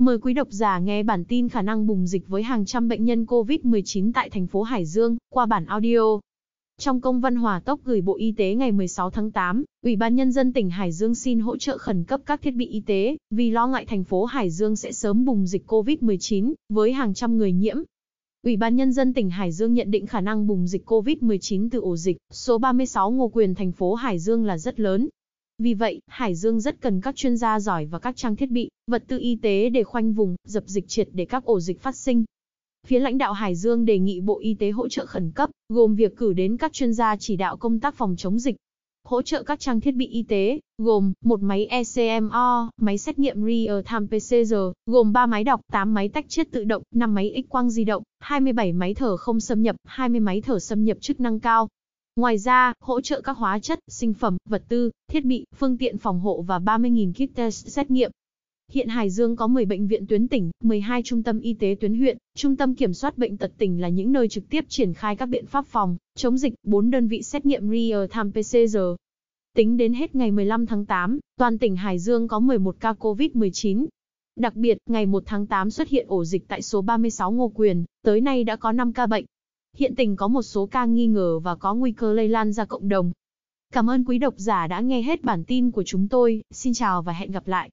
Mời quý độc giả nghe bản tin khả năng bùng dịch với hàng trăm bệnh nhân COVID-19 tại thành phố Hải Dương, qua bản audio. Trong công văn hỏa tốc gửi Bộ Y tế ngày 16 tháng 8, Ủy ban Nhân dân tỉnh Hải Dương xin hỗ trợ khẩn cấp các thiết bị y tế, vì lo ngại thành phố Hải Dương sẽ sớm bùng dịch COVID-19, với hàng trăm người nhiễm. Ủy ban Nhân dân tỉnh Hải Dương nhận định khả năng bùng dịch COVID-19 từ ổ dịch số 36 Ngô Quyền thành phố Hải Dương là rất lớn, vì vậy, Hải Dương rất cần các chuyên gia giỏi và các trang thiết bị, vật tư y tế để khoanh vùng, dập dịch triệt để các ổ dịch phát sinh. Phía lãnh đạo Hải Dương đề nghị Bộ Y tế hỗ trợ khẩn cấp, gồm việc cử đến các chuyên gia chỉ đạo công tác phòng chống dịch, hỗ trợ các trang thiết bị y tế, gồm một máy ECMO, máy xét nghiệm real-time PCR, gồm 3 máy đọc, 8 máy tách chiết tự động, 5 máy X-quang di động, 27 máy thở không xâm nhập, 20 máy thở xâm nhập chức năng cao, Ngoài ra, hỗ trợ các hóa chất, sinh phẩm, vật tư, thiết bị, phương tiện phòng hộ và 30.000 kit test xét nghiệm. Hiện Hải Dương có 10 bệnh viện tuyến tỉnh, 12 trung tâm y tế tuyến huyện, trung tâm kiểm soát bệnh tật tỉnh là những nơi trực tiếp triển khai các biện pháp phòng, chống dịch, 4 đơn vị xét nghiệm real-time PCR. Tính đến hết ngày 15 tháng 8, toàn tỉnh Hải Dương có 11 ca COVID-19. Đặc biệt, ngày 1 tháng 8 xuất hiện ổ dịch tại số 36 Ngô Quyền, tới nay đã có 5 ca bệnh. Hiện tình có một số ca nghi ngờ và có nguy cơ lây lan ra cộng đồng. Cảm ơn quý độc giả đã nghe hết bản tin của chúng tôi, xin chào và hẹn gặp lại.